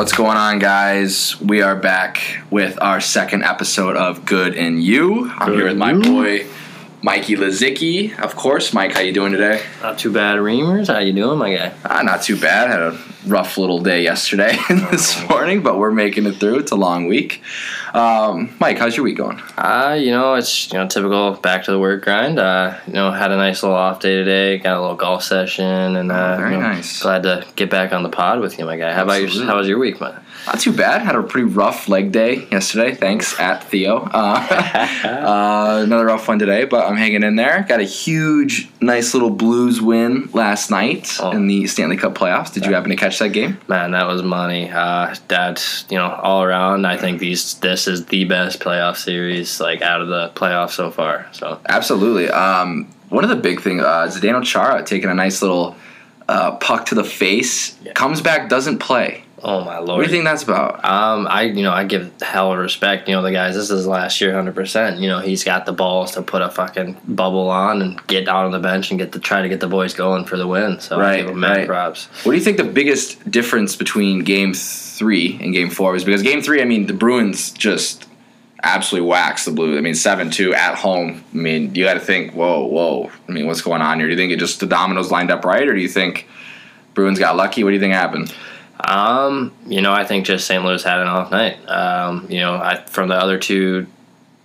What's going on, guys? We are back with our second episode of Good and You. I'm here with my and boy Mikey Lazicki, of course. Mike, how you doing today? Not too bad, Reamers. How you doing, my guy? Ah, not too bad. Had a rough little day yesterday and this morning, but we're making it through. It's a long week. Um, Mike, how's your week going? Uh, you know, it's you know typical back to the work grind. Uh, you know, had a nice little off day today. Got a little golf session, and uh, Oh, very you know, nice. Glad to get back on the pod with you, my guy. How about your How was your week, man? Not too bad. Had a pretty rough leg day yesterday. Thanks at Theo. Uh, uh, another rough one today, but I'm hanging in there. Got a huge, nice little Blues win last night Oh. in the Stanley Cup playoffs. Did you happen to catch that game? Man, that was money. Uh, that's you know all around. I think these this is the best playoff series like out of the playoffs so far. So Absolutely. Um, one of the big things, uh, Zdeno Chara taking a nice little uh, puck to the face, Yeah. comes back, doesn't play. Oh my lord. What do you think that's about? Um, I you know I give hell of respect. You know the guys. This is last year, hundred percent. You know he's got the balls to put a fucking bubble on and get out on the bench and get to try to get the boys going for the win. So Right, give him right. props. What do you think the biggest difference between game three and game four was? Because game three, I mean, the Bruins just absolutely waxed the Blues. I mean, 7 2 at home. I mean, you got to think, whoa, whoa. I mean, what's going on here? Do you think it just the dominoes lined up right, or do you think Bruins got lucky? What do you think happened? Um, you know I think just St. Louis had an off night. Um, you know I from the other two.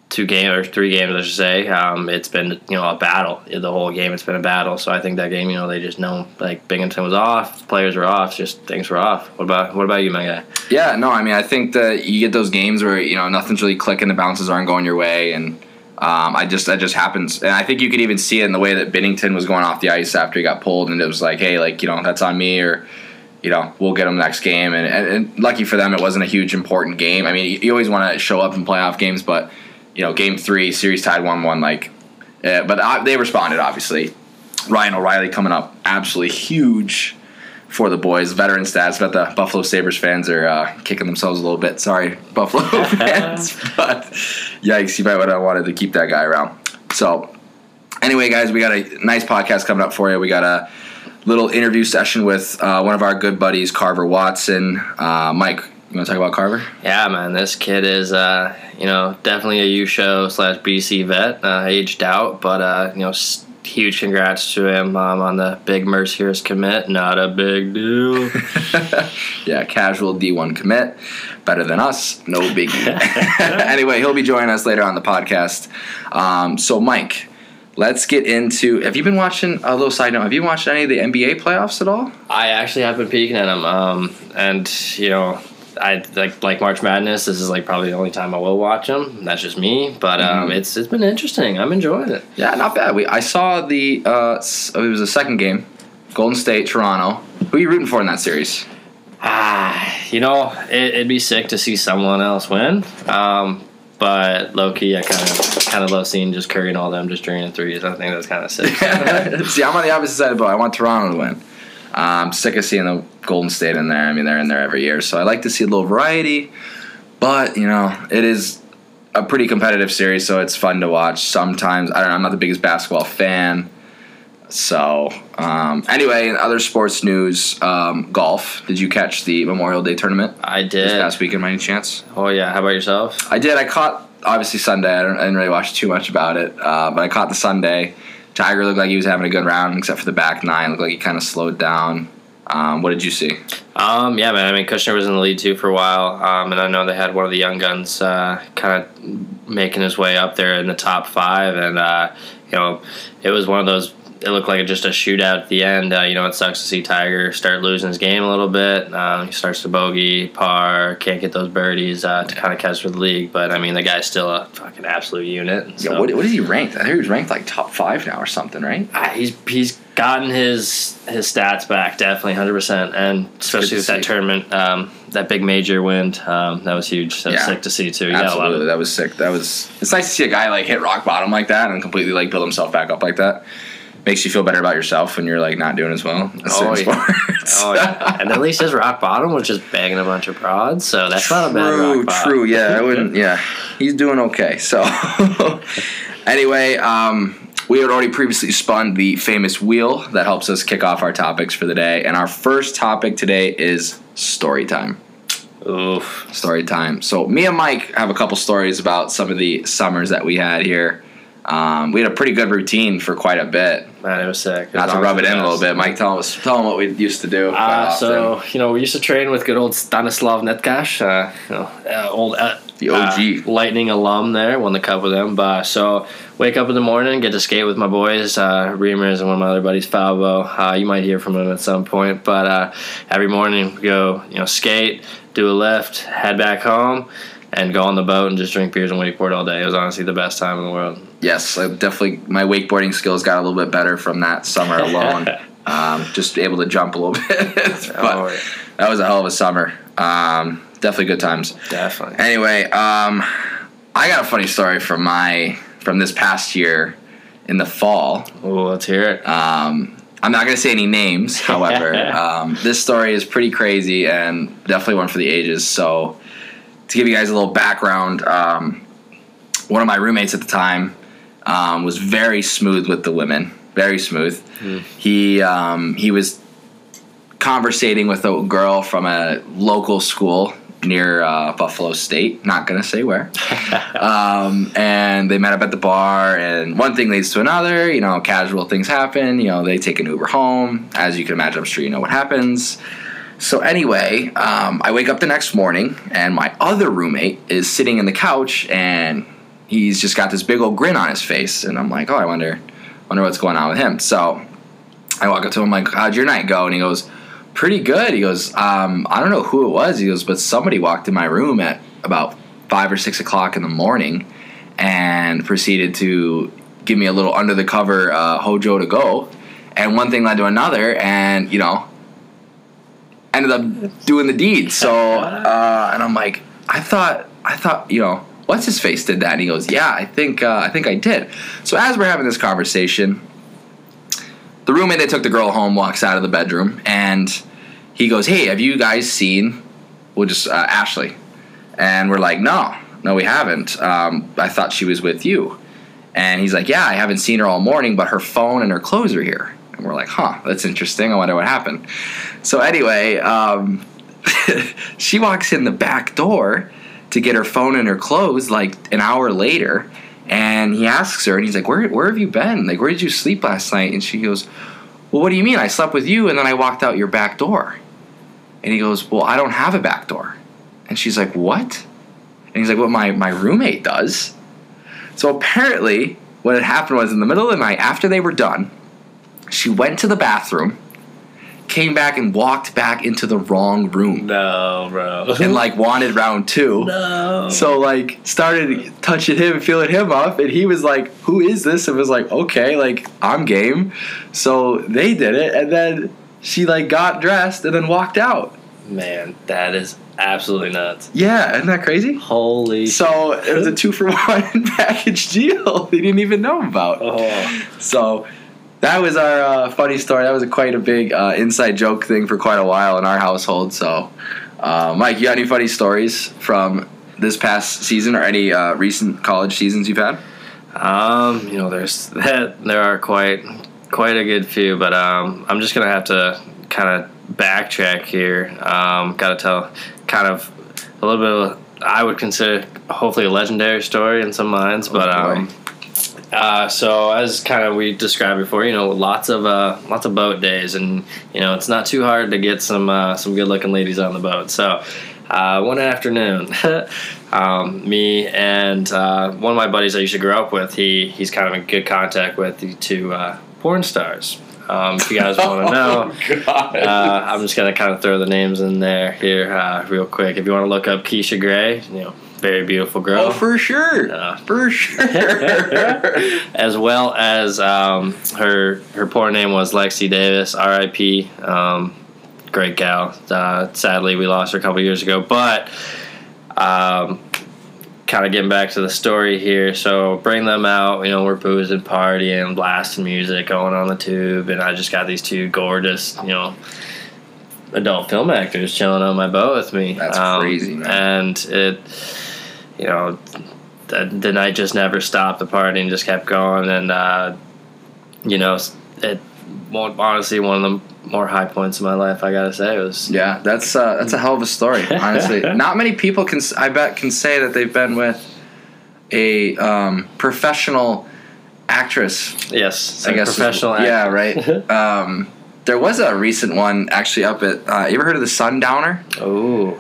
Two games or three games, I should say. Um, it's been you know a battle. The whole game, it's been a battle. So I think that game, you know, they just know like Binnington was off, players were off, just things were off. What about what about you, my guy? Yeah, no, I mean, I think that you get those games where you know nothing's really clicking, the bounces aren't going your way, and um, I just that just happens. And I think you could even see it in the way that Binnington was going off the ice after he got pulled, and it was like, hey, like you know, that's on me, or you know, we'll get them next game. And, and, and lucky for them, it wasn't a huge important game. I mean, you, you always want to show up in playoff games, but you know, game three, series tied one one, like, uh, but uh, they responded obviously. Ryan O'Reilly coming up, absolutely huge for the boys. Veteran stats, but the Buffalo Sabres fans are uh, kicking themselves a little bit. Sorry, Buffalo fans. But yikes, you might have wanted to keep that guy around. So, anyway, guys, we got a nice podcast coming up for you. We got a little interview session with uh, one of our good buddies, Carver Watson. Uh, Mike, you want to talk about Carver? Yeah, man, this kid is, uh, you know, definitely a USHL slash BC vet, uh, aged out, but uh, you know, huge congrats to him um, on the big Mercyhurst commit. Not a big deal. yeah, casual D1 commit. Better than us, no biggie. anyway, he'll be joining us later on the podcast. Um, so, Mike, let's get into. Have you been watching? A little side note: Have you watched any of the NBA playoffs at all? I actually have been peeking at them, um, and you know, I like like March Madness. This is like probably the only time I will watch them. That's just me, but um, Mhm. it's it's been interesting. I'm enjoying it. Yeah, not bad. We I saw the. Uh, it was the second game, Golden State Toronto. Who are you rooting for in that series? Ah, you know, it, it'd be sick to see someone else win. Um, but low key, I kind of kind of love seeing just Curry and all them just draining threes. I think that's kind of sick. See, I'm on the opposite side of the boat. I want Toronto to win. I'm sick of seeing the Golden State in there. I mean, they're in there every year, so I like to see a little variety. But you know, it is a pretty competitive series, so it's fun to watch. Sometimes I don't know. I'm not the biggest basketball fan, so um, anyway. In other sports news, um, golf. Did you catch the Memorial Day tournament I this did. past weekend by any chance? Oh yeah, how about yourself? I did. I caught obviously Sunday. I, don't, I didn't really watch too much about it, uh, but I caught the Sunday. Tiger looked like he was having a good round, except for the back nine. Looked like he kind of slowed down. Um, what did you see? Um, yeah, man. I mean, Kushner was in the lead too for a while, um, and I know they had one of the young guns uh, kind of making his way up there in the top five, and uh, you know, it was one of those. It looked like just a shootout at the end. Uh, you know, it sucks to see Tiger start losing his game a little bit. Um, he starts to bogey, par, can't get those birdies uh, to kind of catch for the league. But I mean, the guy's still a fucking absolute unit. So. Yeah, what, what is he ranked? I think he was ranked like top five now or something, right? Ah, he's he's gotten his his stats back definitely hundred percent, and especially with that see. tournament, um, that big major win, um, that was huge. That was Yeah. sick to see too. You gotta love Absolutely, it. that was sick. That was. It's nice to see a guy like hit rock bottom like that and completely like build himself back up like that. Makes you feel better about yourself when you're like not doing as well. Oh, yeah. Oh yeah, and at least his rock bottom was just banging a bunch of prods, so that's not a bad rock bottom. true. Yeah, I wouldn't. Yeah, he's doing okay. So, anyway, um, we had already previously spun the famous wheel that helps us kick off our topics for the day, and our first topic today is story time. Oof. story time. So me and Mike have a couple stories about some of the summers that we had here. Um, we had a pretty good routine for quite a bit. Man, it was sick. Not to rub it in a little bit, Mike. Tell us, tell them what we used to do. Uh, so you know, we used to train with good old Stanislav Neckar, uh, you know, uh, old uh, The OG. uh, Lightning alum there, won the cup with him. But so wake up in the morning, get to skate with my boys, uh, Reamers and one of my other buddies, Falbo. Uh, you might hear from him at some point. But uh, every morning we go, you know, skate, do a lift, head back home. And go on the boat and just drink beers and wakeboard all day. It was honestly the best time in the world. yes, I definitely my wakeboarding skills got a little bit better from that summer alone. um, just able to jump a little bit, but Oh, yeah. that was a hell of a summer. Um, definitely good times. Definitely. Anyway, um, I got a funny story from my from this past year in the fall. Oh, let's hear it. Um, I'm not going to say any names, however. um, this story is pretty crazy and definitely one for the ages. So, to give you guys a little background, um, one of my roommates at the time um, was very smooth with the women, very smooth. He um, he was conversating with a girl from a local school near uh, Buffalo State. Not gonna say where. um, and they met up at the bar, and one thing leads to another. You know, casual things happen. You know, they take an Uber home. As you can imagine, I'm sure you know what happens. So anyway, um, I wake up the next morning, and my other roommate is sitting in the couch, and he's just got this big old grin on his face, and I'm like, oh, I wonder, wonder what's going on with him. So I walk up to him like, how'd your night go? And he goes, pretty good. He goes, um, I don't know who it was. He goes, but somebody walked in my room at about five or six o'clock in the morning and proceeded to give me a little under the cover uh, hojo to go. And one thing led to another, and you know, ended up doing the deed. So, uh, and I'm like, I thought, I thought, you know, what's his face did that? And he goes, Yeah, I think, uh, I think I did. So as we're having this conversation, the roommate that took the girl home walks out of the bedroom and he goes, "Hey, have you guys seen? We'll just uh, Ashley." And we're like, "No, no, we haven't. Um, I thought she was with you." And he's like, "Yeah, I haven't seen her all morning, but her phone and her clothes are here." And we're like, "Huh, that's interesting. I wonder what happened." So anyway, um, she walks in the back door to get her phone and her clothes like an hour later and he asks her and he's like where, where have you been? Like where did you sleep last night? And she goes well what do you mean? I slept with you and then i walked out your back door. And he goes well i don't have a back door. And she's like what? And he's like well my, my roommate does. So apparently what had happened was in the middle of the night after they were done she went to the bathroom came back and walked back into the wrong room No, bro. and like wanted round two no. so like started touching him, feeling him up, and he was like, "Who is this?" And was like, "Okay, like I'm game." So they did it, and then she like got dressed and then walked out. Man, that is absolutely nuts. Yeah, isn't that crazy? Holy. So it was a two for one package deal. They didn't even know about. oh. So that was our uh, funny story. That was a quite a big uh, inside joke thing for quite a while in our household. So, uh, Mike, you got any funny stories from this past season or any uh, recent college seasons you've had? Um, you know, there's that. There are quite quite a good few, but um, I'm just gonna have to kind of backtrack here. Um, got to tell kind of a little bit of I would consider hopefully a legendary story in some minds, but boy. um. Uh, so as kind of we described before, you know, lots of uh, lots of boat days, and you know, it's not too hard to get some uh, some good looking ladies on the boat. So uh, one afternoon, um, me and uh, one of my buddies I used to grow up with, he he's kind of in good contact with the two uh, porn stars. Um, if you guys want to know, uh, I'm just gonna kind of throw the names in there here uh, real quick. If you want to look up Keisha Grey, you know, very beautiful girl Oh, for sure, Yeah. for sure. as well as um, her her porn name was Lexi Davis, R.I.P. Um, great gal. Uh, sadly, we lost her a couple years ago, but um, kind of getting back to the story here. So bring them out. You know, we're boozing, partying, blasting music, going on the tube, and I just got these two gorgeous, you know. Adult film actors chilling on my boat with me. That's Um, crazy, man. And it, you know, the, the night just never stopped. The partying just kept going, and uh, you know, it honestly one of the more high points of my life. I gotta say it was. Yeah, that's uh, that's a hell of a story. Honestly, not many people can I bet can say that they've been with a um, professional actress. Yes, I guess professional. Yeah, right. um, there was a recent one actually up at. Uh, you ever heard of the Sundowner? Oh,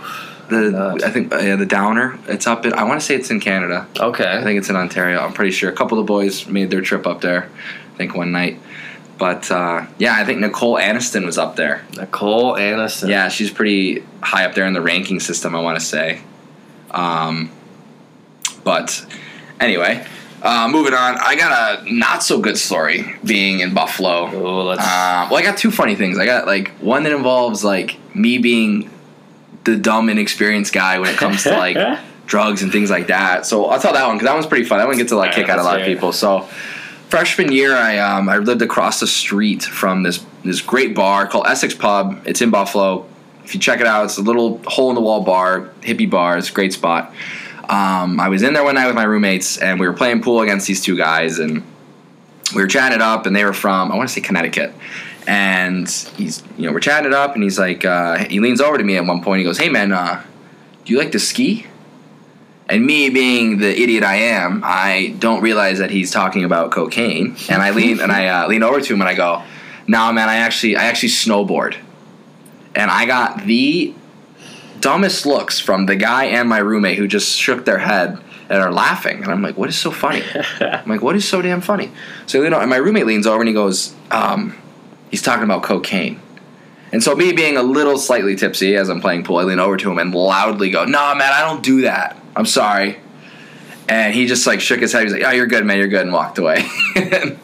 The. I think uh, yeah, the Downer. It's up at. I want to say it's in Canada. Okay. I think it's in Ontario. I'm pretty sure. A couple of the boys made their trip up there. I think one night. But uh, yeah, I think Nicole Aniston was up there. Nicole Aniston. Yeah, she's pretty high up there in the ranking system. I want to say. Um, but anyway, uh, moving on. I got a not so good story being in Buffalo. Oh, let's. Uh, well, I got two funny things. I got like one that involves like me being the dumb, inexperienced guy when it comes to like drugs and things like that. So I'll tell that one because that one's pretty fun. That one gets a like kick out a lot of people. So freshman year, I um, I lived across the street from this this great bar called Essex Pub. It's in Buffalo. If you check it out, it's a little hole in the wall bar, hippie bar. It's a great spot. Um, I was in there one night with my roommates, and we were playing pool against these two guys, and we were chatting it up, and they were from I want to say Connecticut, and he's you know we're chatting it up, and he's like uh, he leans over to me at one point, he goes, "Hey man, uh, do you like to ski?" And me being the idiot I am, I don't realize that he's talking about cocaine, and I lean and I uh, lean over to him and I go, "No man, I actually I actually snowboard," and I got the dumbest looks from the guy and my roommate who just shook their head and are laughing. And I'm like, what is so funny? I'm like, what is so damn funny? So you know, and my roommate leans over and he goes, um, he's talking about cocaine. And so me being a little slightly tipsy as I'm playing pool, I lean over to him and loudly go, "No, man, I don't do that. I'm sorry." And he just like shook his head. He's like, "Oh, you're good, man. You're good," and walked away.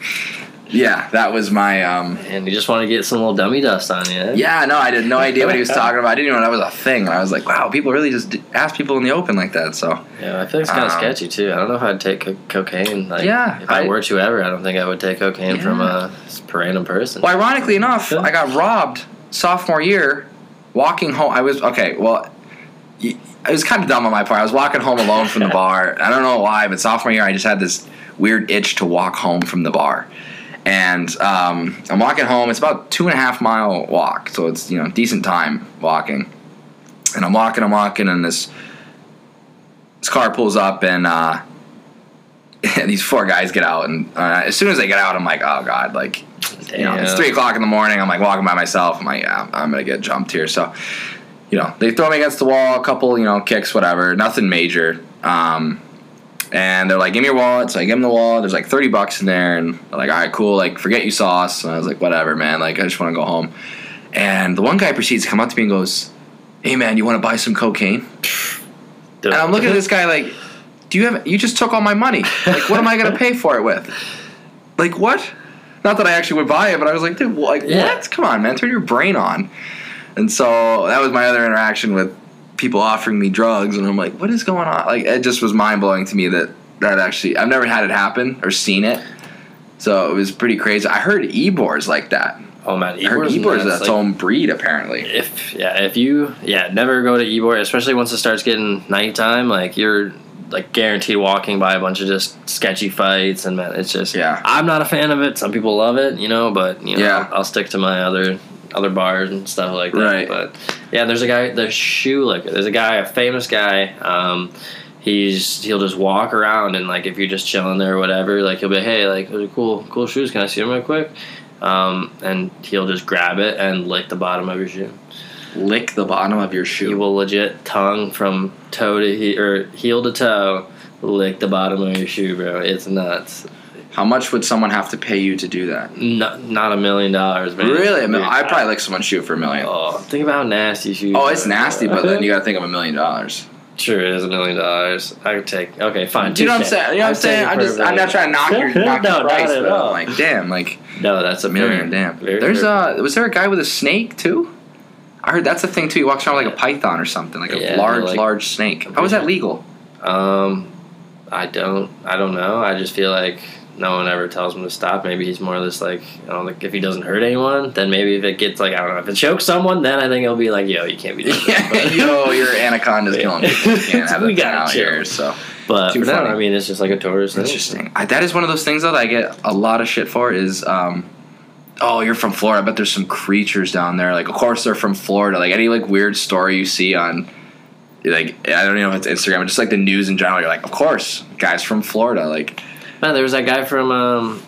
yeah, that was my um, and you just want to get some little dummy dust on you. eh? yeah, no, I had no idea what he was talking about. I didn't even know that was a thing. And I was like, wow, people really just ask people in the open like that. So, Yeah, I think it's kind of Um, sketchy too. I don't know if I'd take co- cocaine. Like, Yeah, if I, I- were to ever, I don't think I would take cocaine from Yeah. a random person. well, ironically enough, I got robbed sophomore year walking home. I was, okay, well, y- it was kind of dumb on my part. I was walking home alone from the bar. I don't know why, but sophomore year, I just had this weird itch to walk home from the bar. And um, I'm walking home. It's about two and a half mile walk, so it's you know decent time walking. And I'm walking, I'm walking, and this this car pulls up, and uh, these four guys get out. And uh, as soon as they get out, I'm like, oh god, like you know, it's three o'clock in the morning. I'm like walking by myself. I'm like, yeah, I'm gonna get jumped here. So, you know, they throw me against the wall, a couple, you know, kicks, whatever, nothing major. Um, and they're like, give me your wallet. So I give them the wallet. There's like 30 bucks in there. And they're like, all right, cool. Like, forget you saw us. And I was like, whatever, man. Like, I just want to go home. And the one guy proceeds to come up to me and goes, hey, man, you want to buy some cocaine? And I'm looking at this guy like, do you have, you just took all my money. Like, what am I going to pay for it with? Like, what? Not that I actually would buy it, but I was like, dude, like, Yeah. what? Come on, man. Turn your brain on. And so that was my other interaction with people offering me drugs. And I'm like, what is going on? Like, it just was mind blowing to me that that actually, I've never had it happen or seen it. So it was pretty crazy. I heard Ybor's like that. Oh man, I heard Ybor's Ybor's nuts, its like, own breed, apparently. If yeah, if you yeah, never go to Ybor, especially once it starts getting nighttime. Like you're like guaranteed walking by a bunch of just sketchy fights, and man, it's just Yeah. I'm not a fan of it. Some people love it, you know, but you know, Yeah. I'll, I'll stick to my other other bars and stuff like that. Right. But yeah, there's a guy, the shoe liquor. There's a guy, a famous guy. Um, he's he'll just walk around and like if you're just chilling there or whatever, like he'll be hey like those are cool cool shoes. Can I see them real quick? Um, and he'll just grab it and lick the bottom of your shoe. Lick the bottom of your shoe. He will legit tongue from toe to he or heel to toe, lick the bottom of your shoe, bro. It's nuts. How much would someone have to pay you to do that? Not not a million dollars, man. Really? I mean, I'd probably like someone shoot for a million. Oh, think about how nasty shoes. Oh, it's are, nasty, but then you got to think of a million dollars. Sure, it is a million dollars. I could take. Okay, fine. Do you know what I'm saying? You know what I'm saying? I'm just, I'm not trying to knock your, knock no, your price, not at but I'm all. like, damn, like no, that's a a million, fair- damn. very There's fair. uh, was there a guy with a snake too? I heard that's a thing too. He walks around like a python or something, like a Yeah, large, like- large snake. How is that legal? Um, I don't. I don't know. I just feel like no one ever tells him to stop. Maybe he's more or less like, you know, like if he doesn't hurt anyone, then maybe if it gets like I don't know, if it chokes someone, then I think he'll be like, yo, you can't be doing this. Yo, your anaconda's killing people. You can't have We that gotta out chill. here. So But now. I mean, it's just like a tourist. thing. interesting. I, that is one of those things though that I get a lot of shit for. Is um, oh, you're from Florida. I bet there's some creatures down there. Like, of course they're from Florida. Like any like weird story you see on, like I don't even know if it's Instagram, but just like the news in general. You're like, of course, guys from Florida. Like, Man, there was that guy from um,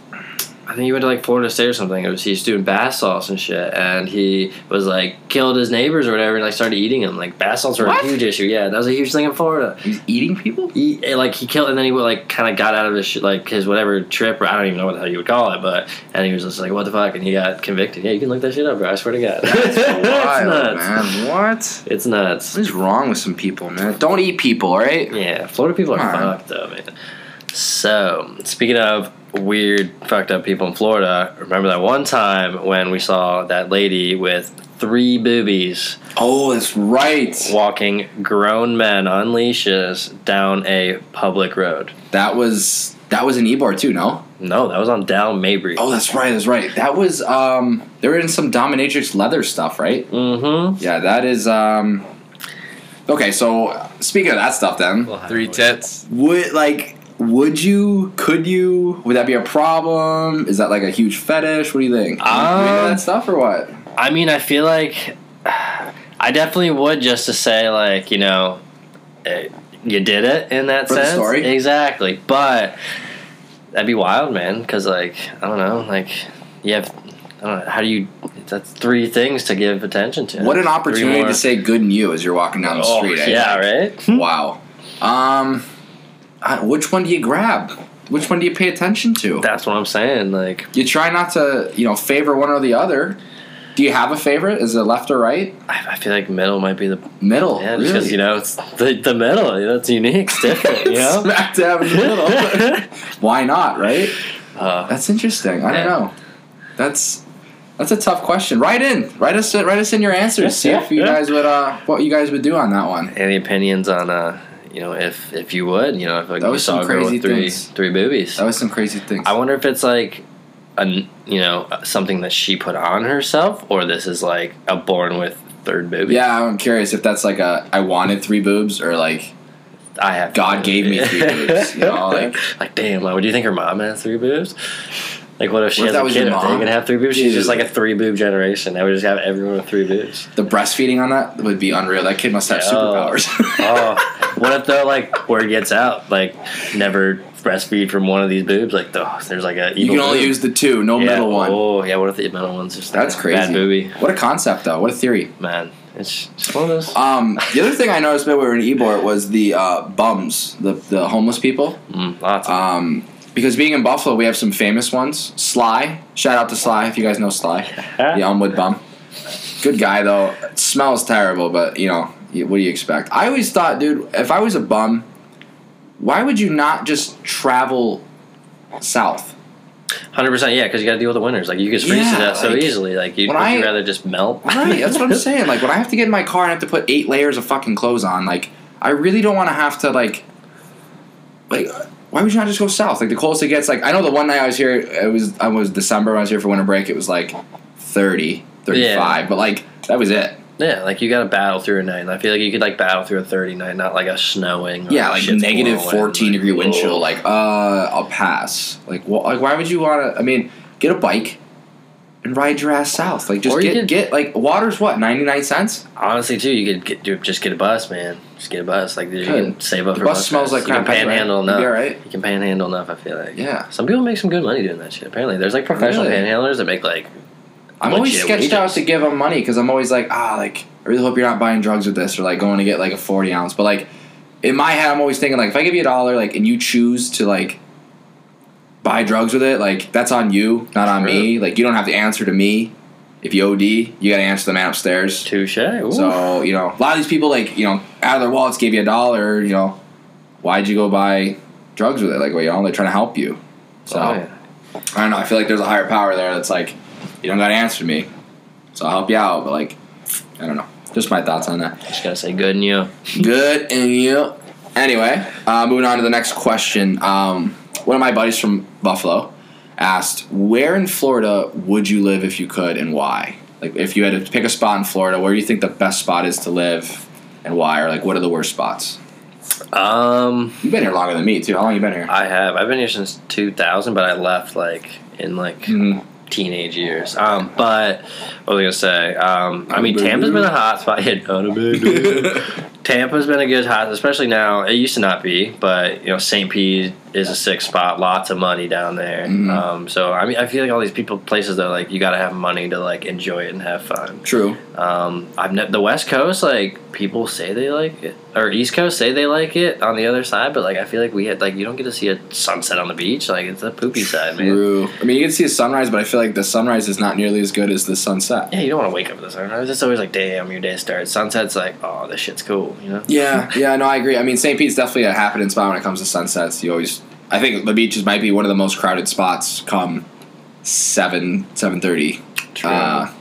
I think he went to like Florida State or something. It was he's doing bath salts and shit, and he was like killed his neighbors or whatever, and like started eating them. Like bath salts are What? a huge issue. Yeah, that was a huge thing in Florida. he's eating people. He eh, like he killed, and then he like kind of got out of his shit, like his whatever trip, or I don't even know what the hell you would call it, but and he was just like, what the fuck, and he got convicted. Yeah, you can look that shit up, bro. I swear to God, it's Wild, nuts. man. What? It's nuts. What is wrong with some people, man? Don't eat people, all right? Yeah, Florida people are fucked up, man. So, speaking of weird, fucked up people in Florida, remember that one time when we saw that lady with three boobies Oh, that's right. walking grown men on leashes down a public road? That was that was an Ybor too, no? No, that was on Dale Mabry. Oh, that's right. That's right. That was um. They were in some dominatrix leather stuff, right? Mm-hmm. Yeah, that is um. Okay, so speaking of that stuff, then Three tits. would like would you could you would that be a problem? Is that like a huge fetish? What do you think? You into Um, that stuff or what? I mean, I feel like I definitely would just to say, like, you know, eh, you did it in that For sense. story? Exactly. But that'd be wild, man, because, like, I don't know, like, you have, I don't know, how do you, that's three things to give attention to. What an opportunity to say good in you as you're walking down the Oh, street. eh? yeah, right? Wow. Um, which one do you grab? Which one do you pay attention to? That's what I'm saying. Like, You try not to, you know, favor one or the other. Do you have a favorite? Is it left or right? I, I feel like middle might be the, Middle. yeah, really? because, you know, it's the, the middle. You know, it's unique. It's different, you know? Smack dab in the middle. Why not? Right? Uh, That's interesting. I Yeah. don't know. That's that's a tough question. Write in. Write us. Write us in your answers. See if you Yeah. guys would uh what you guys would do on that one. any opinions on uh you know if if you would you know if like That you was saw some a girl crazy with three things. three boobies That was some crazy things. i wonder if it's like a you know something that she put on herself or this is like a born with third boobie yeah, I'm curious if that's like a I wanted three boobs or like i have God gave me three boobs, you know, like- like damn like, would you think her mom has three boobs like what if she What has that a kid if they can have three boobs she's Dude. just like a three boob generation they would just have everyone with three boobs the breastfeeding on that would be unreal. That kid must have Yeah. superpowers. oh what if though like word gets out like never breastfeed from one of these boobs like oh, there's like a you can only boob. use the two, no yeah, middle one. Oh, yeah. What if the middle one's just That's like crazy. Bad booby, What a concept, though. What a theory. man. It's just one of those. Um, the other thing I noticed when we were in Ybor was the uh, bums, the the homeless people. Mm, lots. Of, Um, because being in Buffalo, we have some famous ones. Sly, shout out to Sly if you guys know Sly, the Elmwood bum. Good guy though. It smells terrible, but you know what do you expect? I always thought, dude, if I was a bum, why would you not just travel south? Hundred percent. Yeah, because you got to deal with the winters. Like you get freeze Yeah, to death so like, easily. Like you, when would I- you rather just melt? Right, that's what I'm saying. Like when I have to get in my car and I have to put eight layers of fucking clothes on, like I really don't want to have to like, like why would you not just go south? Like the coldest it gets. Like I know the one night I was here, it was I was December when I was here for winter break. It was like 30, 35, but like that was it. Yeah, like you got to battle through a night. And I feel like you could like battle through a thirty night, not like a snowing. or Yeah, like negative 14 like, degree wind whoa. chill. Like uh, I'll pass. Like wh- like why would you want to? I mean, get a bike. And ride your ass south. Like just get could- get like water's what ninety nine cents. Honestly, too, you could get just get a bus, man. Just get a bus. Like you Good. can save up The for bus smells like fares. you can right? panhandle You'll enough. be alright. You can panhandle enough. I feel like. Yeah. Some people make some good money doing that shit. Apparently, there's like professional Really? panhandlers that make like. I'm always sketched out to give them money because I'm always like, ah, like I really hope you're not buying drugs with this or like going to get like a 40 ounce. But like in my head, I'm always thinking like if I give you a dollar, like and you choose to like buy drugs with it, like that's on you, not on me. Like you don't have to answer to me. If you OD, you got to answer the man upstairs. Touche. Ooh. So you know, a lot of these people like you know out of their wallets gave you a dollar. You know, why'd you go buy drugs with it? Like well, you know, they're trying to help you. So Oh, yeah. I don't know. I feel like there's a higher power there that's like, you don't got to answer me, so I'll help you out. But like, I don't know. Just my thoughts on that. just gotta say good and you. Good and you. Anyway, uh, moving on to the next question. Um, one of my buddies from Buffalo asked, "Where in Florida would you live if you could, and why? Like, if you had to pick a spot in Florida, where do you think the best spot is to live, and why? Or like, what are the worst spots? Um, You've been here longer than me too. How long you been here? I have. I've been here since 2000, but I left like in like Mhm. Teenage years. Um, but what was I gonna say? Um, I mean, Tampa's been a hot spot. Yeah, big deal. Tampa's been a good hot, especially now. It used to not be, but you know, St. Pete is a sick spot. Lots of money down there. Mhm. Um, so I mean, I feel like all these people places that like you got to have money to like enjoy it and have fun. True. Um, I've ne- the West Coast like people say they like it, or East Coast say they like it on the other side, but like I feel like we had like you don't get to see a sunset on the beach. Like it's a poopy side, man. True. I mean, you can see a sunrise, but I feel like the sunrise is not nearly as good as the sunset. Yeah, you don't want to wake up with the sunrise. It's always like, damn, your day starts. Sunset's like, oh, this shit's cool, you know? Yeah, yeah, no, I agree. I mean, St. Pete's definitely a happening spot when it comes to sunsets. You always, I think the beaches might be one of the most crowded spots come seven seven thirty. True. Uh,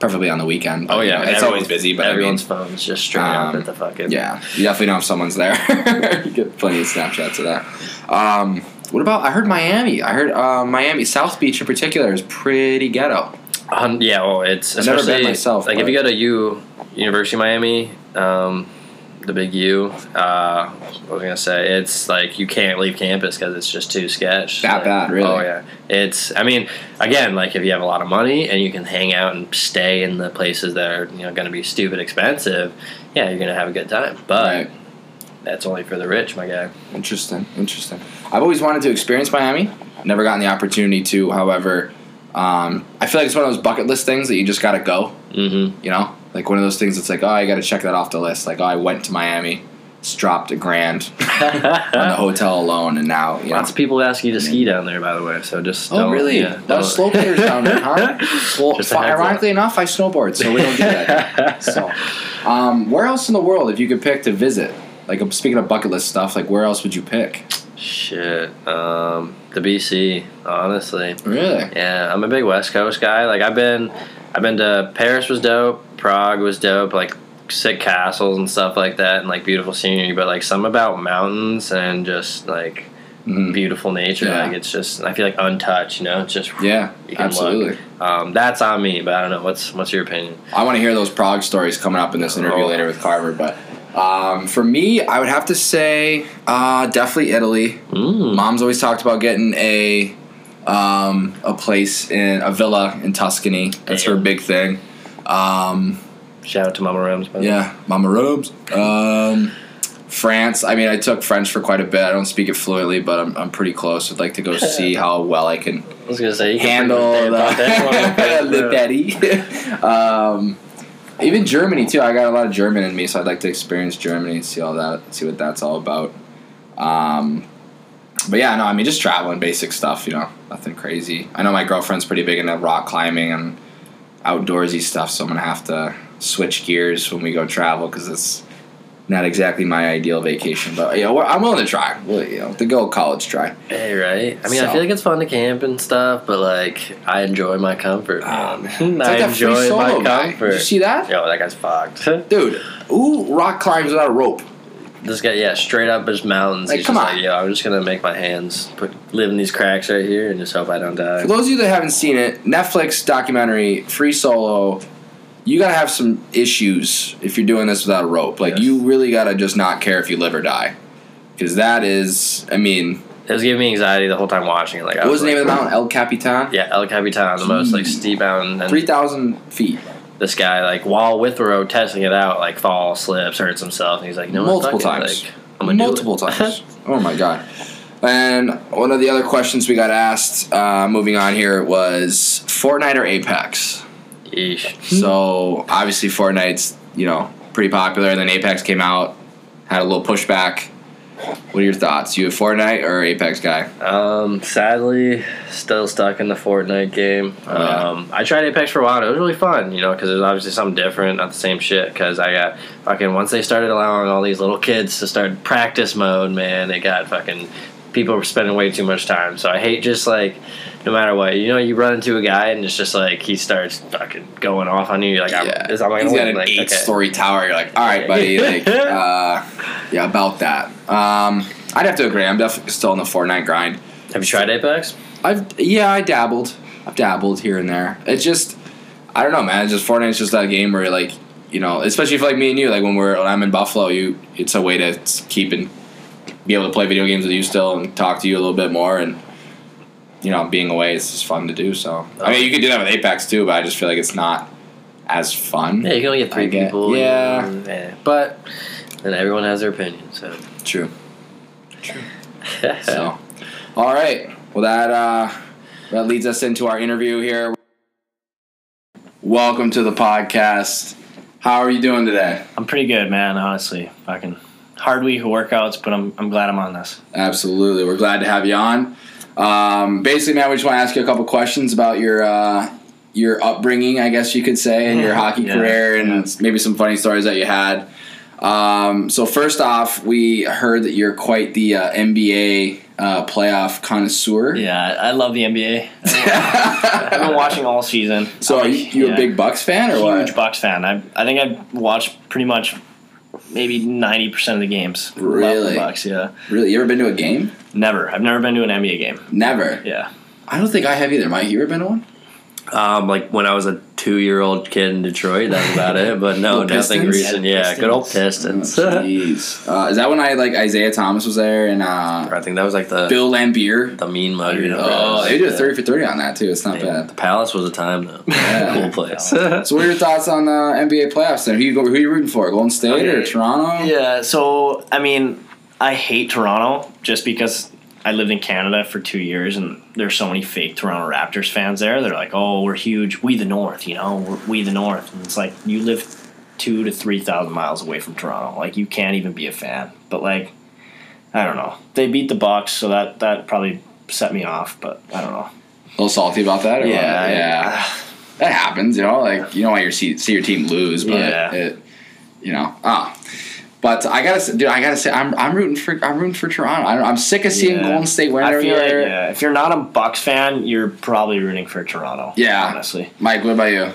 preferably on the weekend. but, oh you yeah, know, it's always busy. But everyone's I phone's just straight up um, at the fucking mean, yeah, you definitely know if someone's there. you get plenty of snapshots of that. Um, what about? I heard Miami. I heard uh, Miami South Beach in particular is pretty ghetto. Um, yeah, well, it's I've never been especially myself, like if you go to U University of Miami, um, the big U. Uh, what was I gonna say? It's like you can't leave campus because it's just too sketch. That Like, bad, really? Oh yeah, it's. I mean, again, like if you have a lot of money and you can hang out and stay in the places that are you know going to be stupid expensive, yeah, you're gonna have a good time. But Right. that's only for the rich, my guy. Interesting, interesting. I've always wanted to experience Miami. Never gotten the opportunity to. However, um, I feel like it's one of those bucket list things that you just got to go. Mm-hmm. You know, like one of those things that's like, oh, I got to check that off the list. Like, oh, I went to Miami, dropped a grand on the hotel alone, and now you know. Lots of people ask you to ski down there, by the way. So just Oh really? Yeah, don't- slow players down there, huh? Well, heads up. ironically enough, I snowboard, so we don't do that. so, um, where else in the world, if you could pick to visit? Like speaking of bucket list stuff, like where else would you pick? Shit. Um, the BC, honestly. Really? Yeah, I'm a big West Coast guy. Like I've been, I've been to Paris was dope, Prague was dope, like sick castles and stuff like that, and like beautiful scenery. But like some about mountains and just like Mhm. beautiful nature. Yeah. Like it's just, I feel like untouched. You know, it's just Yeah, You can absolutely. um, that's on me. But I don't know. What's what's your opinion? I want to hear those Prague stories coming up in this interview Oh. later with Carver. But um, for me, I would have to say uh, definitely Italy. Mm. Mom's always talked about getting a um, a place in a villa in Tuscany. That's her big thing. Um, Shout out to Mama Rams. by the way. yeah, Mama Rubs. Um, France. I mean, I took French for quite a bit. I don't speak it fluently, but I'm, I'm pretty close. I'd like to go see how well I can I was gonna say you can handle pretty much say about that the, the Betty. um, even Germany too. I got a lot of German in me, so I'd like to experience Germany, and see all that, see what that's all about. Um, but yeah, no, I mean just traveling, basic stuff. You know, nothing crazy. I know my girlfriend's pretty big into rock climbing and outdoorsy stuff, so I'm gonna have to switch gears when we go travel because it's not exactly my ideal vacation. But you know, I'm willing to try. Well, you know, the go college try. Hey, right? I mean, I feel like it's fun to camp and stuff, but like, I enjoy my comfort, Um, man. I like enjoy my guy. comfort. Did you see that? Yo, that guy's fucked. Dude, who rock climbs without a rope? This guy, yeah, straight up just mountains. Like, He's come just on. like, yo, I'm just gonna make my hands put live in these cracks right here and just hope I don't die. For those of you that haven't seen it, Netflix documentary, Free Solo, you gotta have some issues if you're doing this without a rope. Like, Yes. you really gotta just not care if you live or die. Because that is, I mean, It was giving me anxiety the whole time watching it. Like, I what was the like, name of the mountain? El Capitan? Yeah, El Capitan, the most like steep mountain, and 3,000 feet. This guy, like, while with the road testing it out, like, falls, slips, hurts himself, and he's like, what, Multiple times. Like, I'm gonna do Multiple times. Oh my god. And one of the other questions we got asked, uh, moving on here, was Fortnite or Apex? Yeesh. So obviously Fortnite's you know pretty popular. And then Apex came out, had a little pushback. What are your thoughts? You a Fortnite or Apex guy? Um, sadly, still stuck in the Fortnite game. Oh, yeah. Um, I tried Apex for a while. and It was really fun, you know, because it was obviously something different, not the same shit. Because I got fucking once they started allowing all these little kids to start practice mode, man, it got fucking people were spending way too much time. So I hate just like no matter what, you know, you run into a guy and it's just like he starts fucking going off on you. You're like, I'm, is, am I He's got an Like, okay. eight-story tower. You're like, all right, buddy. Like, uh, yeah, about that. Um, I'd have to agree. I'm definitely still in the Fortnite grind. Have you tried Apex? I've yeah, I dabbled. I've dabbled here and there. It's just I don't know, man. It's just Fortnite's just that game where like you know, especially for like me and you, like when we're when I'm in Buffalo, you it's a way to keep and be able to play video games with you still and talk to you a little bit more and you know, being away is just fun to do. So I mean, you could do that with Apex too, but I just feel like it's not as fun. Yeah, you can only get three I get- people. yeah. and- yeah. But then everyone has their opinion. So. True, true. So, all right. Well, that uh, that leads us into our interview here. Welcome to the podcast. How are you doing today? I'm pretty good, man. Honestly, fucking hard week of workouts, but I'm I'm glad I'm on this. Absolutely. We're glad to have you on. Um, basically, man, we just want to ask you a couple questions about your uh, your upbringing, I guess you could say, and your hockey Yeah, career, and yeah. maybe some funny stories that you had. Um, so first off, we heard that you're quite the uh, NBA uh, playoff connoisseur. Yeah, I I love the NBA. I've been watching all season. So are you, you a big Bucks fan or huge what? Huge Bucks fan? I I think I've watched pretty much maybe ninety percent of the games. Really? the Bucks. Yeah, Really? You ever been to a game? never. I've never been to an NBA game. Never. Yeah, I don't think I have either. Mike, you ever been to one? Um, like when I was a two-year-old kid in Detroit, that's about it. But no, nothing Pistons? recent. Yeah, good old Oh, Pistons. Jeez. uh, is that when I like Isiah Thomas was there and uh, I think that was like the Bill Laimbeer? the mean mug. you know, Oh, they did a yeah. thirty for thirty on that too. It's not The bad. The Palace was a time though. Yeah. cool place. So, what are your thoughts on uh, NBA playoffs? Then, who you go, who you rooting for? Golden State or Toronto? yeah. So I mean, I hate Toronto just because I lived in Canada for two years, and there's so many fake Toronto Raptors fans there. They're like, "Oh, we're huge. We the North, you know, we're, we the North." And it's like you live two to three thousand miles away from Toronto. Like you can't even be a fan. But like, I don't know. They beat the Bucks, so that that probably set me off. But I don't know. A little salty about that. What? Yeah, I- yeah. that happens. You know, like you don't want your see, see your team lose, but Yeah. it, you know, ah. But I gotta, say, dude, I gotta say, I'm, I'm rooting for, I'm rooting for Toronto. I don't, I'm sick of seeing Yeah. Golden State win every like year. yeah, if you're not a Bucks fan, you're probably rooting for Toronto. Yeah. honestly. Mike, what about you?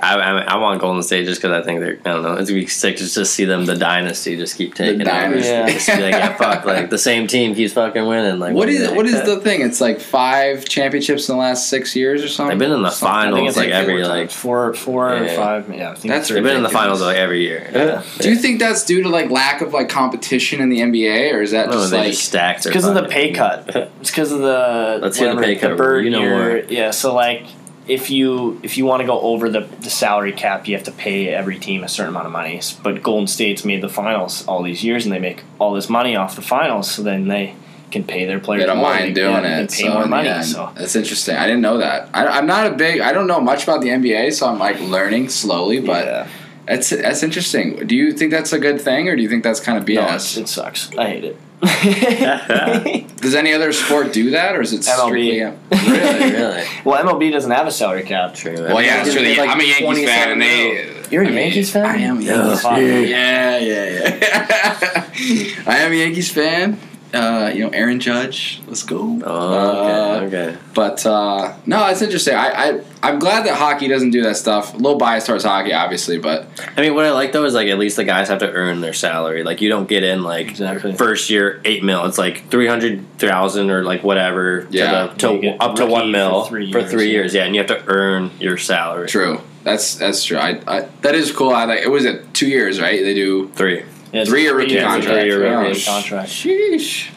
I, I, I want Golden State just because I think they're I don't know it's gonna be sick to just see them the dynasty just keep taking over. dynasty. Yeah. Just be like yeah fuck like the same team keeps fucking winning like What is, the what is heck? the thing? It's like five championships in the last six years or something. They've been in the Something. Finals it's like every four like times. four, four or Yeah. five. Yeah, I think That's three. they've been in the finals like every year Yeah. Do you think that's due to like lack of like competition in the NBA, or is that No, just like just stacked their because of the pay cut. It's because of the Let's hear the pay cut. bird You know year. more. Yeah, so like if you if you want to go over the, the salary cap, you have to pay every team a certain amount of money. But Golden State's made the finals all these years, and they make all this money off the finals. So then they can pay their players. they don't more. mind They- doing yeah, they it? Pay so more money. end, So that's interesting. I didn't know that. I, I'm not a big. I don't know much about the NBA, so I'm like learning slowly. But yeah. that's that's interesting. Do you think that's a good thing, or do you think that's kind of No, BS? it sucks. I hate it. Does any other sport do that, or is it strictly MLB. really? really well, MLB doesn't have a salary cap. true Well, yeah, it's They really. like I'm a Yankees 27 fan, and they. You're a I mean, Yankees fan? I am a Yankees Fuck. fan. Yeah, yeah, yeah. I am a Yankees fan. Uh, you know, Aaron Judge. Let's go. oh Uh, okay okay But uh, no, it's interesting. I, I I'm glad that hockey doesn't do that stuff. A little biased towards hockey, obviously, but I mean, what I like though is like at least the guys have to earn their salary. Like you don't get in like Exactly. first year eight mil. It's like three hundred thousand or like whatever Yeah. to, the, to up to one mil for three for years, three yeah. years. Yeah, and you have to earn your salary. true. That's that's true. I, I that is cool. I like. It was it two years, right? They do Three. Yeah, three-year rookie contract. three-year Oh, rookie contract. Sheesh.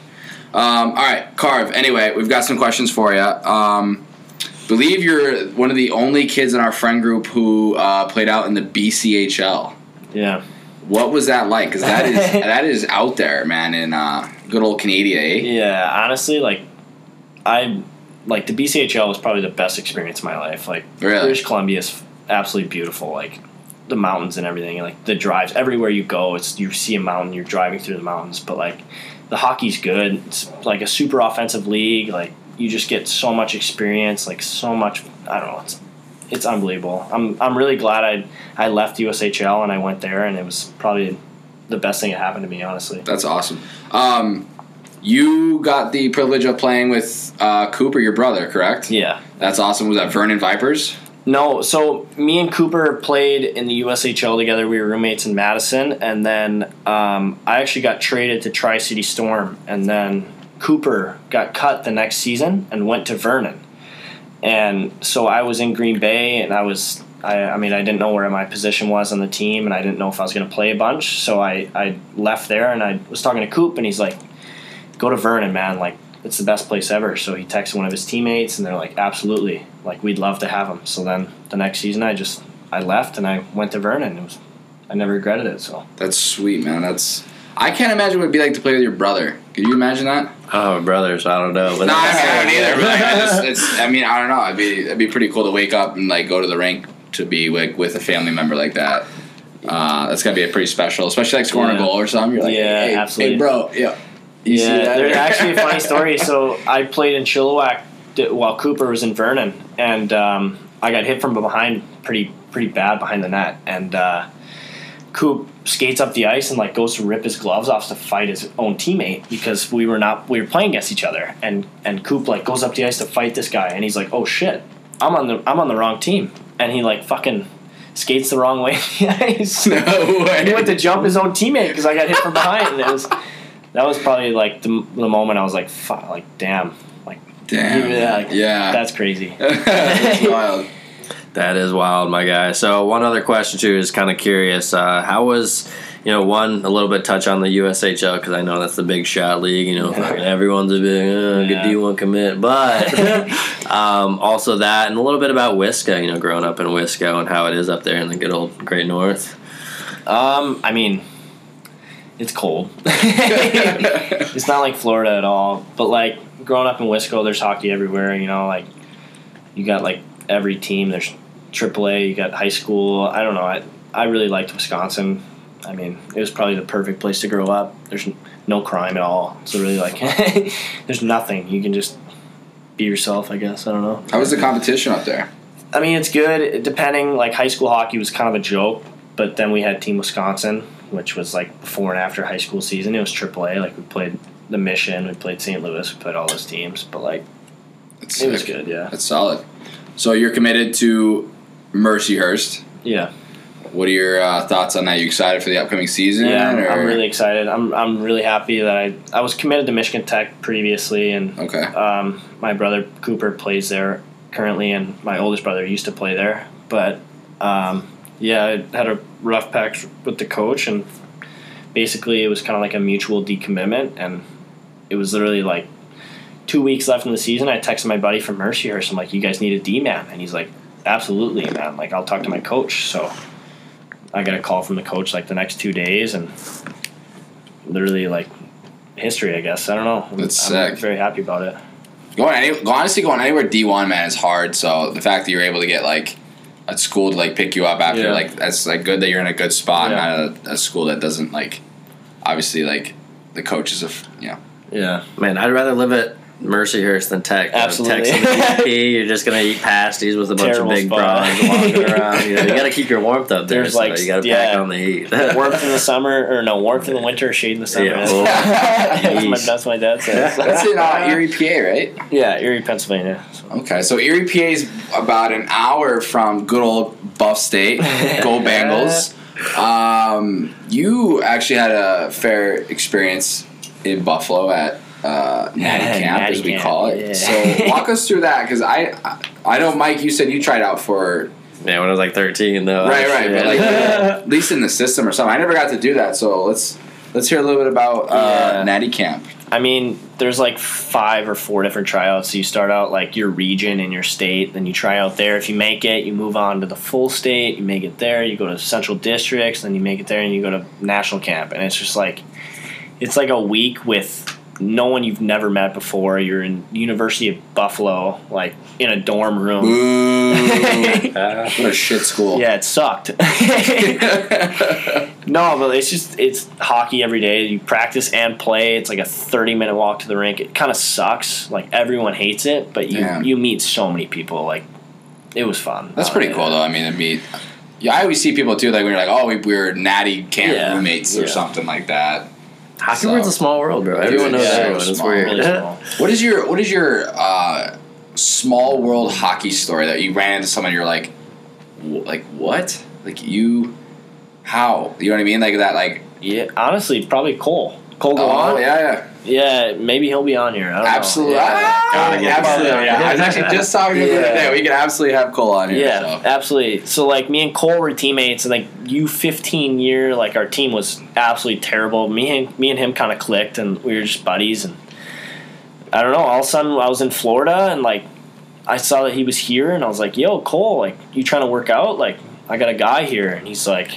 Um, all right, Carve. Anyway, we've got some questions for you. Um, believe you're one of the only kids in our friend group who uh, played out in the BCHL. Yeah. What was that like? Because that is that is out there, man. In uh, good old Canada, eh? Yeah, honestly, like I like the BCHL was probably the best experience of my life. Like Really? British Columbia is absolutely beautiful. Like the mountains and everything. Like the drives everywhere you go, it's you see a mountain, you're driving through the mountains. But like the hockey's good. It's like a super offensive league. Like you just get so much experience. Like so much. I don't know. It's it's unbelievable. I'm I'm really glad I I left USHL and I went there, and it was probably the best thing that happened to me. Honestly. That's awesome. Um, you got the privilege of playing with uh, Cooper, your brother, correct? Yeah. That's awesome. Was that Vernon Vipers? No, so me and Cooper played in the USHL together. We were roommates in Madison, and then um, I actually got traded to Tri City Storm, and then Cooper got cut the next season and went to Vernon. And so I was in Green Bay, and I was, I, I mean, I didn't know where my position was on the team, and I didn't know if I was going to play a bunch. So I, I left there, and I was talking to Coop, and he's like, go to Vernon, man. Like, it's the best place ever. So he texted one of his teammates, and they're like, absolutely, like we'd love to have him. So then the next season, I just I left and I went to Vernon. It was I never regretted it. So That's sweet, man. That's I can't imagine what it'd be like to play with your brother. Could you imagine that? Oh, brothers, I don't know. But No, I, mean, I don't either. But like, I, just, it's, I mean, I don't know. It'd be it'd be pretty cool to wake up and like go to the rink to be like with a family member like that. Uh, that's gotta be a pretty special, especially like scoring Yeah. a goal or something. You're like, Yeah, hey, absolutely. hey, bro, yeah. You yeah, there's actually a funny story. So I played in Chilliwack while Cooper was in Vernon, and um, I got hit from behind pretty pretty bad behind the net, and uh, Coop skates up the ice and like goes to rip his gloves off to fight his own teammate because we were not we were playing against each other, and and Coop like goes up the ice to fight this guy, and he's like, oh shit, I'm on the I'm on the wrong team, and he like fucking skates the wrong way in the ice. no way. he went to jump his own teammate because I got hit from behind. And it was that was probably like the, the moment I was like, fuck, like damn, like Damn. Yeah, like, yeah. that's crazy. That's wild. That is wild, my guy. So one other question too is kind of curious. Uh, how was you know one a little bit touch on the USHL because I know that's the big shot league. You know, fucking everyone's a big uh, good Yeah. D one commit, but um, also that and a little bit about Wisco. You know, growing up in Wisco and how it is up there in the good old Great North. Um, I mean, it's cold. it's not like Florida at all. But like growing up in Wisco, there's hockey everywhere. You know, like you got like every team. There's AAA. You got high school. I don't know. I I really liked Wisconsin. I mean, it was probably the perfect place to grow up. There's no crime at all. So really, like, there's nothing. You can just be yourself. I guess. I don't know. How was the competition up there? I mean, it's good. Depending, like high school hockey was kind of a joke, but then we had Team Wisconsin, which was like before and after high school season. It was AAA. Like we played the Mission, we played St. Louis, we played all those teams. But like That's it was good. Yeah, That's solid. So you're committed to Mercyhurst. yeah, What are your uh, thoughts on that? You excited for the upcoming season? yeah. I'm, or? I'm really excited. I'm I'm really happy that I I was committed to Michigan Tech previously, and okay. um, my brother Cooper plays there currently, and my oldest brother used to play there. But um, yeah, I had a rough patch with the coach, and basically it was kind of like a mutual decommitment, and it was literally like two weeks left in the season. I texted my buddy from Mercyhurst. I'm like, "You guys need a D man," and he's like, "Absolutely, man. Like, I'll talk to my coach." So I got a call from the coach like the next two days, and literally like history. I guess I don't know. That's I'm sick. very happy about it. Going any, honestly, going anywhere D one man is hard. So the fact that you're able to get like a school to like pick you up after Yeah. like that's like good that you're in a good spot, Yeah. not a, a school that doesn't like obviously like the coaches of you know. Yeah. Man, I'd rather live at Mercyhurst than Tech. Absolutely. Tech's in the UP, you're just gonna eat pasties with a bunch Terrible of big spot. bras walking around. You know, you gotta keep your warmth up there. There's so like- you gotta yeah. pack on the heat. warmth in the summer, or no, warmth in the winter, shade in the summer. Yeah. That's, that's, my, that's my dad says. That's in uh, Erie, PA, right? Yeah, Erie, Pennsylvania. So. Okay, so Erie, PA is about an hour from good old Buff State. Go Bengals. Um, you actually had a fair experience in Buffalo at uh, Natty Yeah, Camp, Natty as we Camp, call it. yeah. So walk us through that, because I, I know Mike, you said you tried out for Yeah, when I was like 13, though. right, right, but like at least in the system or something. I never got to do that, so let's let's hear a little bit about uh, Yeah. Natty Camp. I mean, there's like five or four different tryouts. So you start out like your region in your state, then you try out there. If you make it, you move on to the full state. You make it there. You go to central districts, then you make it there, and you go to national camp. And it's just like, it's like a week with no one you've never met before. You're in University of Buffalo, like in a dorm room. Boo! Uh, what a shit school. Yeah, it sucked. no, but it's just it's hockey every day. You practice and play. It's like a thirty minute walk to the rink. It kind of sucks. Like everyone hates it, but you Yeah. you meet so many people. Like it was fun. That's pretty cool, though. I mean, to meet. Yeah, I always see people too, like when you're like, oh, we, we're Natty Camp Yeah. roommates or Yeah. something like that. Hockey So- world's a small world, bro. Everyone knows yeah, everyone. it's It's small. weird. Really. What is your What is your uh, small world hockey story that you ran into someone you're like, like what? Like you, how? You know what I mean? Like that, like Yeah, honestly, probably Cole. Cole go oh yeah, yeah, Yeah, maybe he'll be on here. I don't absolutely, Know. Yeah. Ah, Gotta absolutely. Cole. Yeah. I was actually just talking to him the Yeah. day. We could absolutely have Cole on here. Yeah, so. absolutely. So like me and Cole were teammates, and like you, fifteen year, like our team was absolutely terrible. Me and me and him kind of clicked, and we were just buddies, and I don't know. All of a sudden, I was in Florida and like I saw that he was here, and I was like, "Yo, Cole, like you trying to work out? Like I got a guy here," and he's like,